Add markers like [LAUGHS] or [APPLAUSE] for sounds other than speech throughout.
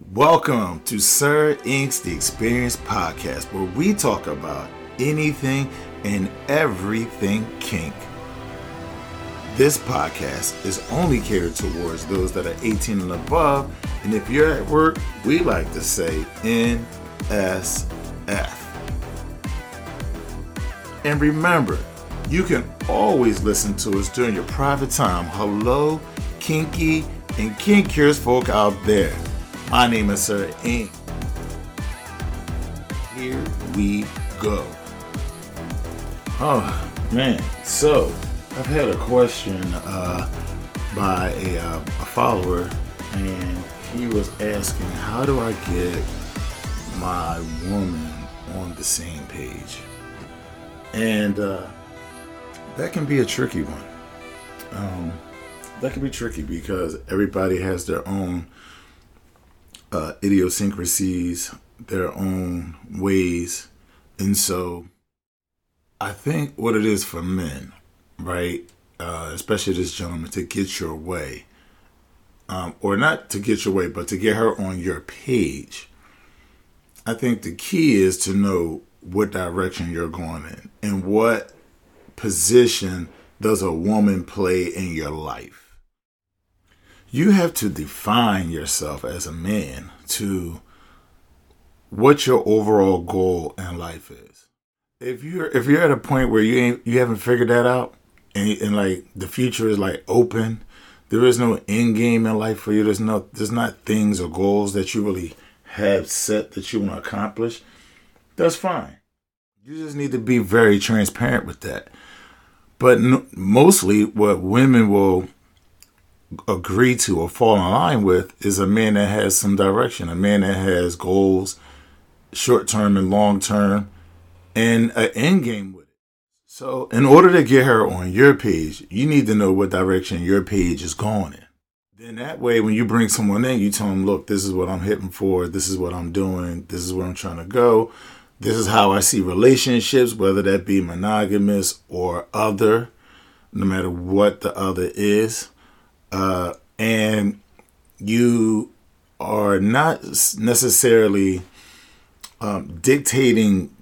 Welcome to Sir Inq's The Experience podcast, where we talk about anything and everything kink. This podcast is only catered towards those that are 18 and above, and if you're at work, we like to say NSF. And remember, you can always listen to us during your private time. Hello, kinky and kinkiest folk out there. My name is Sir Inq. Here we go. Oh man, so I've had a question uh, by a, uh, a follower, and he was asking, "How do I get my woman on the same page?" And uh, that can be a tricky one. Um, that can be tricky because everybody has their own uh, idiosyncrasies, their own ways. And so I think what it is for men, right, uh, especially this gentleman, to get your way, um, or not to get your way, but to get her on your page, I think the key is to know what direction you're going in and what position does a woman play in your life. You have to define yourself as a man to what your overall goal in life is. If you're if you're at a point where you ain't you haven't figured that out and, and like the future is like open, there is no end game in life for you. There's no there's not things or goals that you really have set that you want to accomplish. That's fine. You just need to be very transparent with that. But no, mostly, what women will agree to or fall in line with is a man that has some direction, a man that has goals, short term and long term, and an end game with it. So, in order to get her on your page, you need to know what direction your page is going in. Then that way, when you bring someone in, you tell them, look, this is what I'm hitting for, this is what I'm doing, this is where I'm trying to go. This is how I see relationships, whether that be monogamous or other, no matter what the other is. Uh, and you are not necessarily um, dictating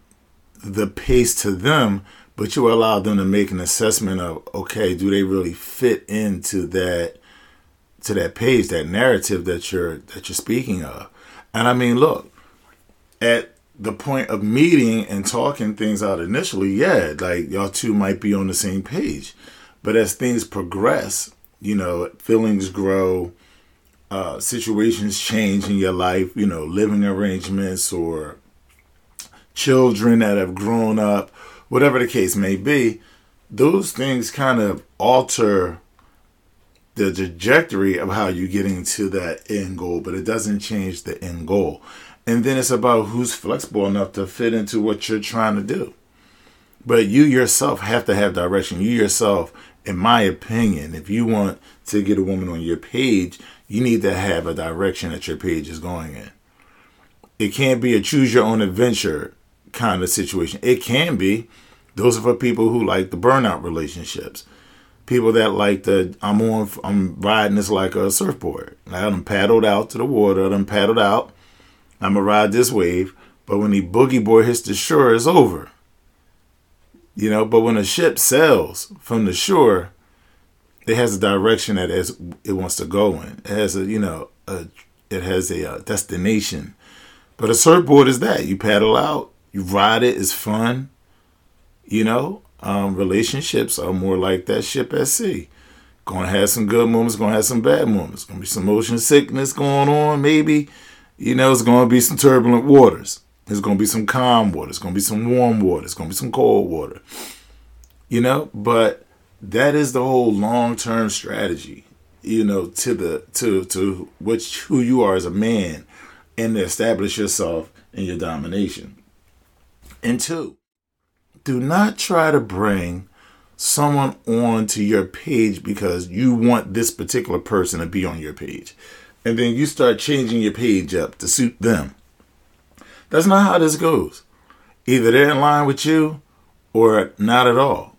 the pace to them, but you allow them to make an assessment of okay, do they really fit into that to that page, that narrative that you're that you're speaking of? And I mean, look, at the point of meeting and talking things out initially, yeah, like y'all two might be on the same page. But as things progress, you know, feelings grow, uh, situations change in your life, you know, living arrangements or children that have grown up, whatever the case may be, those things kind of alter the trajectory of how you're getting to that end goal, but it doesn't change the end goal. And then it's about who's flexible enough to fit into what you're trying to do. But you yourself have to have direction. You yourself, in my opinion, if you want to get a woman on your page, you need to have a direction that your page is going in. It can't be a choose your own adventure kind of situation. It can be. Those are for people who like the burnout relationships. People that like the I'm on I'm riding this like a surfboard. I done paddled out to the water, I done paddled out I'm gonna ride this wave, but when the boogie board hits the shore, it's over. You know, but when a ship sails from the shore, it has a direction that it wants to go in. It has a, you know, a, it has a, a uh, destination. But a surfboard is that you paddle out, you ride it, it's fun. You know, um, relationships are more like that ship at sea. Gonna have some good moments, gonna have some bad moments. Gonna be some motion sickness going on, maybe you know, it's to be some turbulent waters. There's going to be some calm water. It's going to be some warm water. It's going to be some cold water. You know, but that is the whole long-term strategy. You know, to the to to which who you are as a man, and to establish yourself in your domination. And two, do not try to bring someone onto your page because you want this particular person to be on your page and then you start changing your page up to suit them. That's not how this goes. Either they're in line with you or not at all.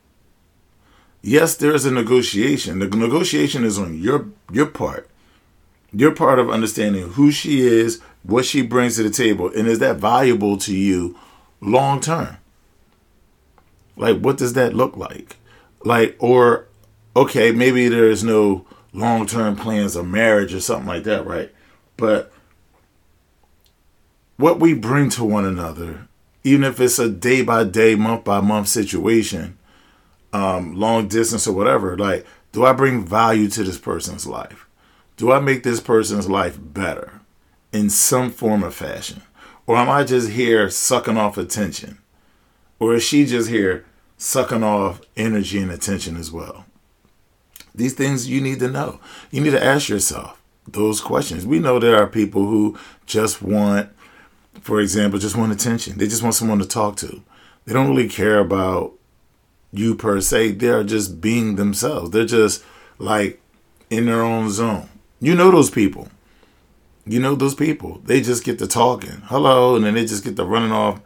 Yes, there is a negotiation. The negotiation is on your your part. You're part of understanding who she is, what she brings to the table, and is that valuable to you long term? Like, what does that look like? Like, or, okay, maybe there's no long term plans of marriage or something like that, right? But what we bring to one another, even if it's a day by day, month by month situation, um, long distance or whatever, like, do I bring value to this person's life? Do I make this person's life better in some form or fashion? Or am I just here sucking off attention? Or is she just here sucking off energy and attention as well? These things you need to know. You need to ask yourself those questions. We know there are people who just want, for example, just want attention. They just want someone to talk to. They don't really care about you per se. They're just being themselves. They're just like in their own zone. You know those people. You know those people. They just get to talking. Hello, and then they just get to running off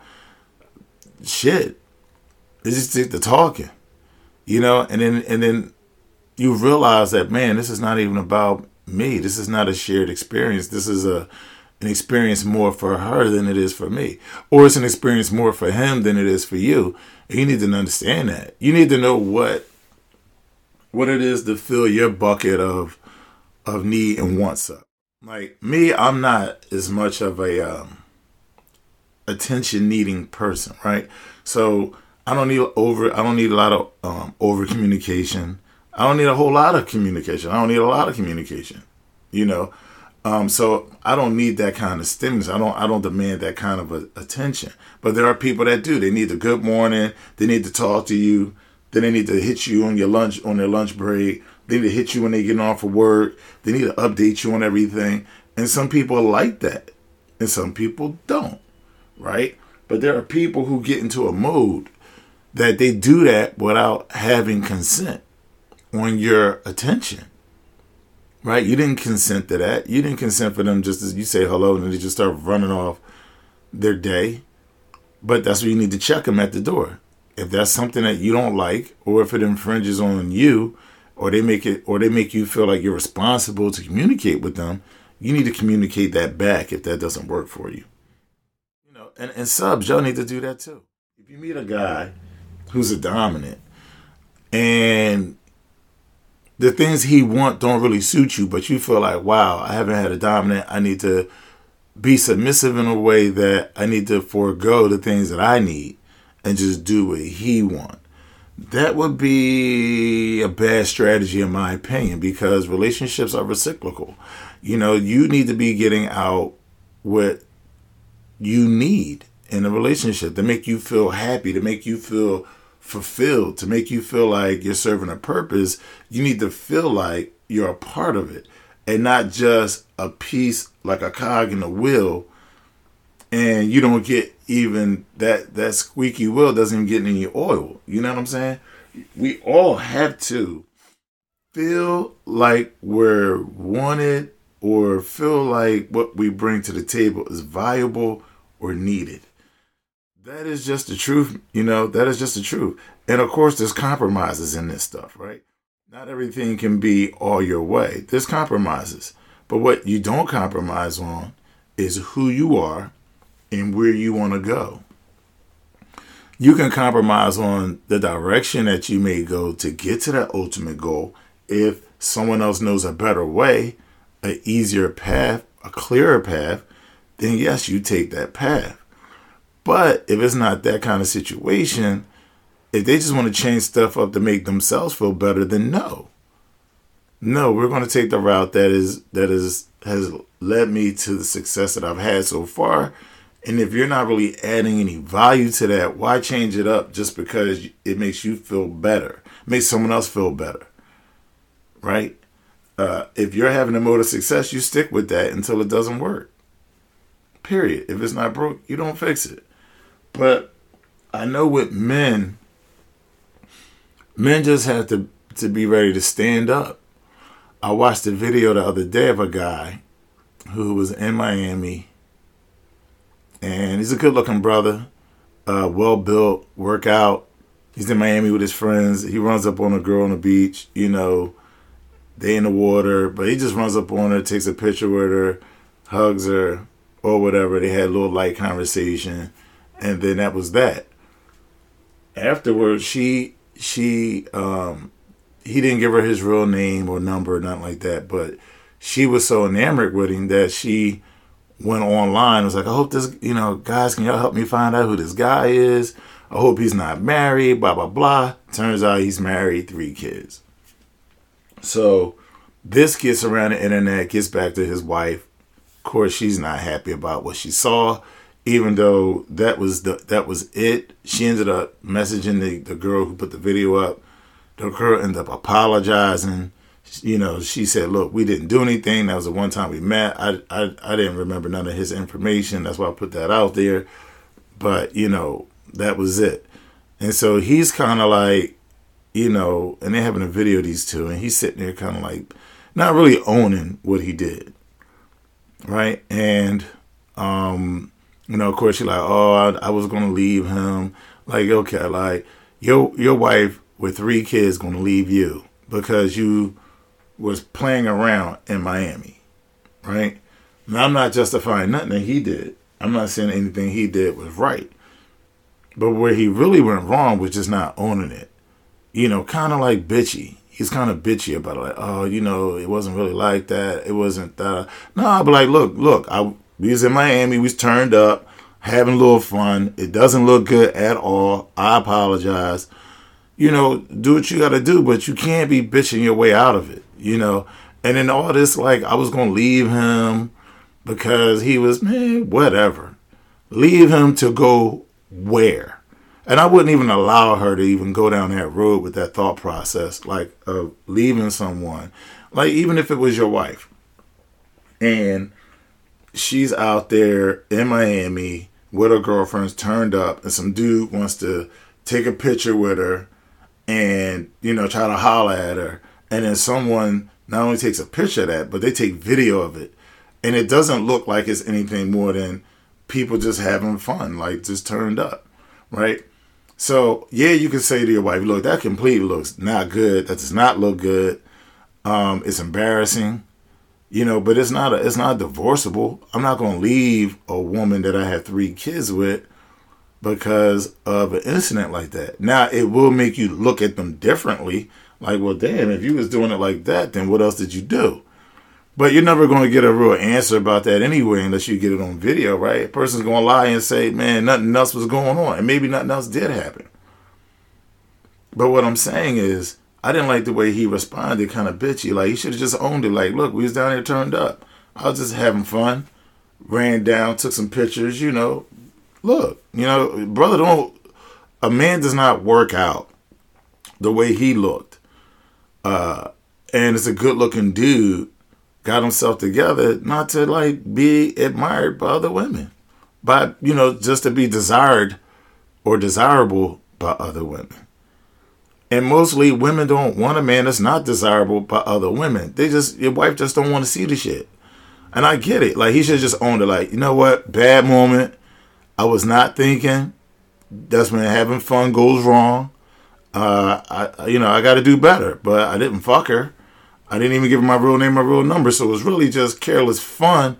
shit. They just get to talking. You know, and then and then you realize that man, this is not even about me. This is not a shared experience. This is a an experience more for her than it is for me. Or it's an experience more for him than it is for you. And you need to understand that. You need to know what what it is to fill your bucket of of need and wants up. Like me, I'm not as much of a um, attention needing person, right? So I don't need over. I don't need a lot of um, over communication. I don't need a whole lot of communication. I don't need a lot of communication. You know, um, so I don't need that kind of stimulus. I don't. I don't demand that kind of a, attention. But there are people that do. They need a good morning. They need to talk to you. Then they need to hit you on your lunch on their lunch break. They need to hit you when they get off of work. They need to update you on everything. And some people like that, and some people don't, right? But there are people who get into a mode that they do that without having consent on your attention. Right? You didn't consent to that. You didn't consent for them just as you say hello and they just start running off their day. But that's where you need to check them at the door. If that's something that you don't like, or if it infringes on you, or they make it, or they make you feel like you're responsible to communicate with them, you need to communicate that back if that doesn't work for you. You know, and, and subs, y'all need to do that too. If you meet a guy who's a dominant and the things he want don't really suit you, but you feel like, wow, I haven't had a dominant. I need to be submissive in a way that I need to forego the things that I need and just do what he want. That would be a bad strategy in my opinion because relationships are reciprocal. You know, you need to be getting out what you need in a relationship to make you feel happy, to make you feel fulfilled, to make you feel like you're serving a purpose, you need to feel like you're a part of it and not just a piece like a cog in the wheel. And you don't get even that that squeaky wheel doesn't even get any oil. You know what i'm saying? We all have to feel like we're wanted or feel like what we bring to the table is valuable or needed that is just the truth, you know, that is just the truth. And of course, there's compromises in this stuff, right? Not everything can be all your way. There's compromises. But what you don't compromise on is who you are and where you want to go. You can compromise on the direction that you may go to get to that ultimate goal if someone else knows a better way, an easier path, a clearer path, then yes, you take that path. But if it's not that kind of situation, if they just want to change stuff up to make themselves feel better, then no. No, we're going to take the route that is that is has led me to the success that I've had so far. And if you're not really adding any value to that, why change it up just because it makes you feel better, makes someone else feel better, right? Uh, if you're having a mode of success, you stick with that until it doesn't work. Period. If it's not broke, you don't fix it. But I know with men, men just have to to be ready to stand up. I watched a video the other day of a guy who was in Miami, and he's a good looking brother, uh, well built, workout. He's in Miami with his friends. He runs up on a girl on the beach, you know, They in the water, but he just runs up on her, takes a picture with her, hugs her, or whatever. They had a little light conversation, and then that was that. Afterwards, she she um he didn't give her his real name or number or nothing like that, but she was so enamored with him that she went online. And was like, I hope this, you know, guys, can y'all help me find out who this guy is? I hope he's not married, blah, blah, blah. Turns out he's married, three kids. So this gets around the internet, gets back to his wife. Of course, she's not happy about what she saw, even though that was the that was it. She ended up messaging the, the girl who put the video up. The girl ended up apologizing. You know, she said, "Look, we didn't do anything. That was the one time we met. I, I, I didn't remember none of his information. That's why I put that out there. But you know, that was it. And so he's kind of like, you know, and they're having a video these two, and he's sitting there kind of like not really owning what he did. Right. And, um, you know, of course, you're like, oh, I, I was to leave him. Like, okay, like your, your wife with three kids to leave you because you was playing around in Miami. Right. Now, I'm not justifying nothing that he did. I'm not saying anything he did was right. But where he really went wrong was just not owning it. You know, kind of like bitchy. He's kind of bitchy about it. Like, oh, you know, it wasn't really like that. It wasn't that. No, but like, look, look, I we was in Miami. We was turned up, having a little fun. It doesn't look good at all. I apologize. You know, do what you got to do, but you can't be bitching your way out of it. You know, and then all this like I was gonna leave him because he was man, whatever. Leave him to go where. And I wouldn't even allow her to even go down that road with that thought process, like of leaving someone, like even if it was your wife, and she's out there in Miami with her girlfriends turned up, and some dude wants to take a picture with her, and you know try to holler at her, and then someone not only takes a picture of that, but they take video of it, and it doesn't look like it's anything more than people just having fun, like just turned up, right? So yeah, you can say to your wife, "Look, that completely looks not good. That does not look good. Um, it's embarrassing, you know. But it's not a, it's not divorceable. I'm not going to leave a woman that I have three kids with because of an incident like that. Now it will make you look at them differently. Like, well, damn, if you was doing it like that, then what else did you do? But you're never going to get a real answer about that anyway unless you get it on video, right? A person's going to lie and say, man, nothing else was going on. And maybe nothing else did happen. But what I'm saying is, I didn't like the way he responded, kind of bitchy. Like, he should have just owned it. Like, look, we was down here turned up. I was just having fun. Ran down, took some pictures, you know. Look, you know, brother, don't. A man does not work out the way he looked. Uh, and it's a good looking dude got himself together not to like be admired by other women, but you know, just to be desired or desirable by other women. And mostly women don't want a man that's not desirable by other women. They just your wife just don't want to see the shit. And I get it. Like he should just own it. Like, you know what? Bad moment. I was not thinking. That's when having fun goes wrong. Uh, I, you know, I got to do better. But I didn't fuck her. I didn't even give her my real name, my real number. So it was really just careless fun.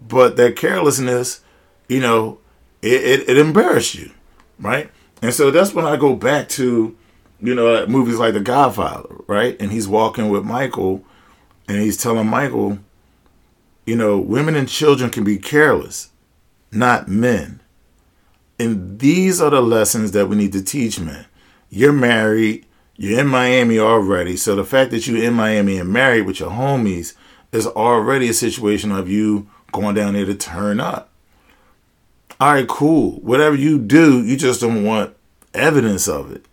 But that carelessness, you know, it, it, it embarrassed you, right? And so that's when I go back to, you know, movies like The Godfather, right? And he's walking with Michael and he's telling Michael, you know, women and children can be careless, not men. And these are the lessons that we need to teach men. You're married, you're in Miami already. So the fact that you're in Miami and married with your homies is already a situation of you going down there to turn up. All right, cool. Whatever you do, you just don't want evidence of it.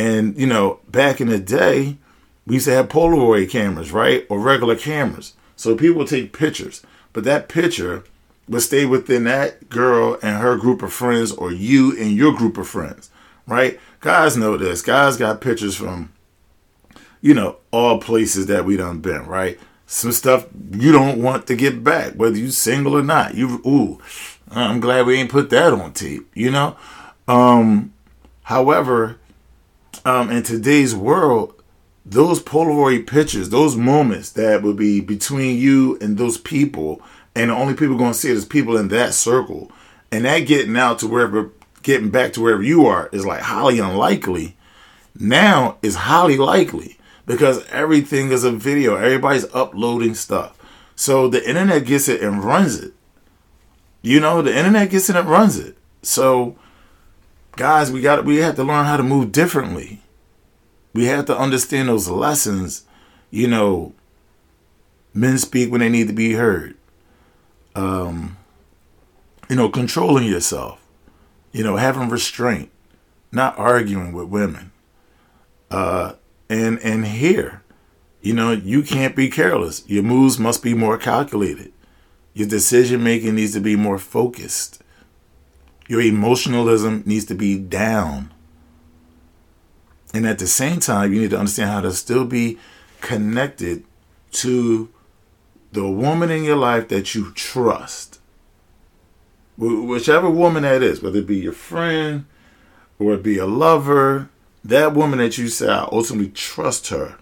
And, you know, back in the day, we used to have Polaroid cameras, right? Or regular cameras. So people take pictures. But that picture would stay within that girl and her group of friends or you and your group of friends, right? guys know this. Guys got pictures from, you know, all places that we done been, right? Some stuff you don't want to get back, whether you single or not. You ooh, I'm glad we ain't put that on tape, you know? Um, however, um, in today's world, those Polaroid pictures, those moments that would be between you and those people, and the only people going to see it is people in that circle, and that getting out to wherever, getting back to wherever you are is like highly unlikely. Now is highly likely because everything is a video. Everybody's uploading stuff. So the internet gets it and runs it. You know, the internet gets it and runs it. So guys, we got we have to learn how to move differently. We have to understand those lessons. You know, men speak when they need to be heard. Um, you know, controlling yourself. You know, having restraint, not arguing with women. Uh, and and here, you know, you can't be careless. Your moves must be more calculated. Your decision making needs to be more focused. Your emotionalism needs to be down. And at the same time, you need to understand how to still be connected to the woman in your life that you trust. Whichever woman that is, whether it be your friend or it be a lover, that woman that you say, I ultimately trust her.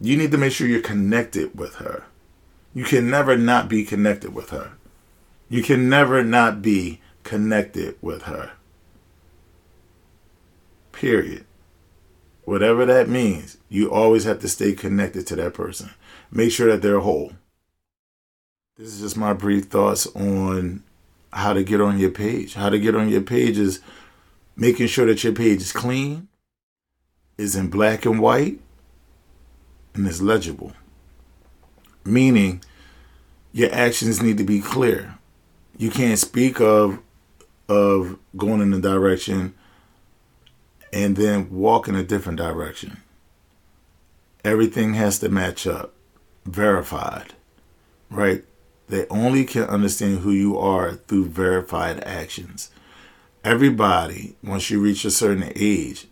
You need to make sure you're connected with her. You can never not be connected with her. You can never not be connected with her. Period. Whatever that means, you always have to stay connected to that person. Make sure that they're whole. This is just my brief thoughts on how to get on your page. How to get on your page is making sure that your page is clean, is in black and white, and is legible. Meaning, your actions need to be clear you can't speak of of going in a direction and then walk in a different direction. Everything has to match up, verified, right? They only can understand who you are through verified actions. Everybody, once you reach a certain age,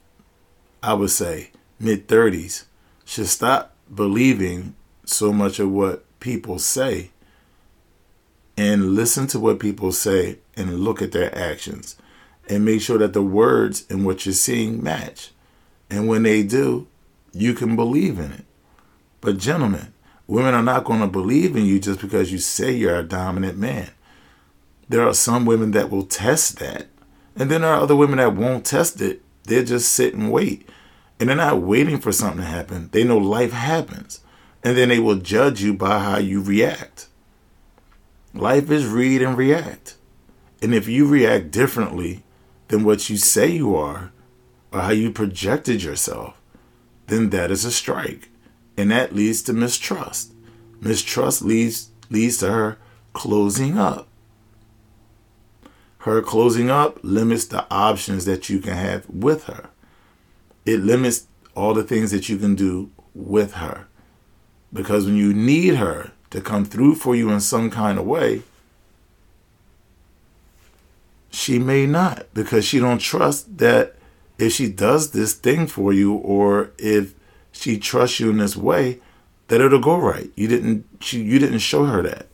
I would say mid 30s, should stop believing so much of what people say and listen to what people say and look at their actions and make sure that the words and what you're seeing match. And when they do, you can believe in it. But, gentlemen, women are not going to believe in you just because you say you're a dominant man. There are some women that will test that. And then there are other women that won't test it. They'll just sit and wait. And they're not waiting for something to happen. They know life happens. And then they will judge you by how you react. Life is read and react. And if you react differently than what you say you are or how you projected yourself, then that is a strike. And that leads to mistrust. Mistrust leads leads to her closing up. Her closing up limits the options that you can have with her. It limits all the things that you can do with her. Because when you need her, to come through for you in some kind of way, she may not because she don't trust that if she does this thing for you or if she trusts you in this way that it'll go right. You didn't she you didn't show her that.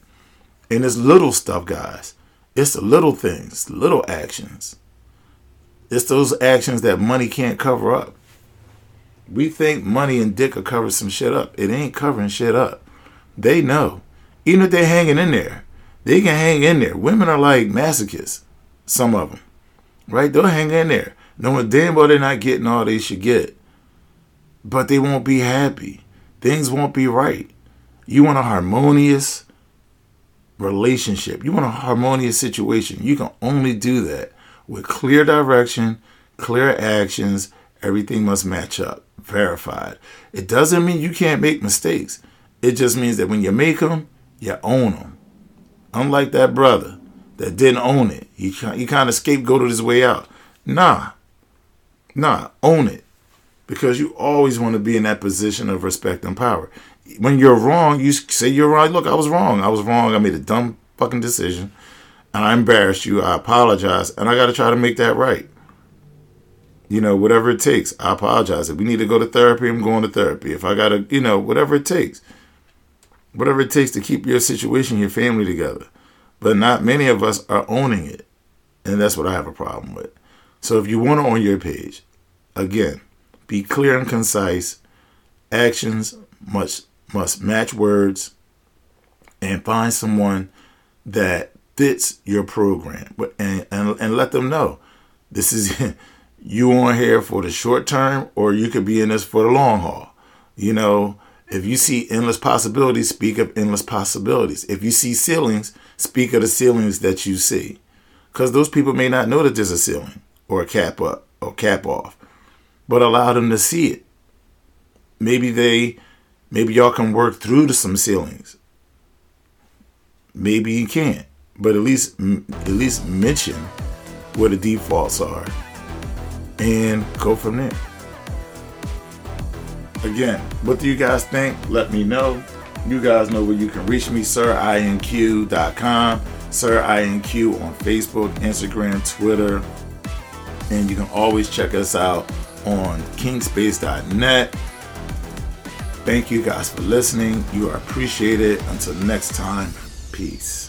And it's little stuff, guys. It's the little things, little actions. It's those actions that money can't cover up. We think money and dick will cover some shit up. It ain't covering shit up. They know. Even if they're hanging in there, they can hang in there. Women are like masochists, some of them, right? They'll hang in there, knowing damn well they're not getting all they should get. But they won't be happy. Things won't be right. You want a harmonious relationship. You want a harmonious situation. You can only do that with clear direction, clear actions. Everything must match up, verified. It doesn't mean you can't make mistakes. It just means that when you make them, you own them. Unlike that brother that didn't own it, he, he kind of scapegoated his way out. Nah, nah, own it. Because you always want to be in that position of respect and power. When you're wrong, you say you're right. Look, I was wrong. I was wrong. I made a dumb fucking decision. And I embarrassed you. I apologize. And I got to try to make that right. You know, whatever it takes. I apologize. If we need to go to therapy, I'm going to therapy. If I got to, you know, whatever it takes whatever it takes to keep your situation, your family together. But not many of us are owning it. And that's what I have a problem with. So if you want to own your page, again, Be clear and concise. Actions must must match words and find someone that fits your program and, and, and let them know this is [LAUGHS] you on here for the short term or you could be in this for the long haul you know if you see endless possibilities speak of endless possibilities. If you see ceilings speak of the ceilings that you see. Because those people may not know that there's a ceiling or a cap up or cap off but allow them to see it. Maybe they maybe y'all can work through to some ceilings. Maybe you can't but at least at least mention where the defaults are and go from there. Again, what do you guys think? Let me know. You guys know where you can reach me, sirinq.com, sirinq on Facebook, Instagram, Twitter, and you can always check us out on kingspace.net. Thank you guys for listening. You are appreciated. Until next time, peace.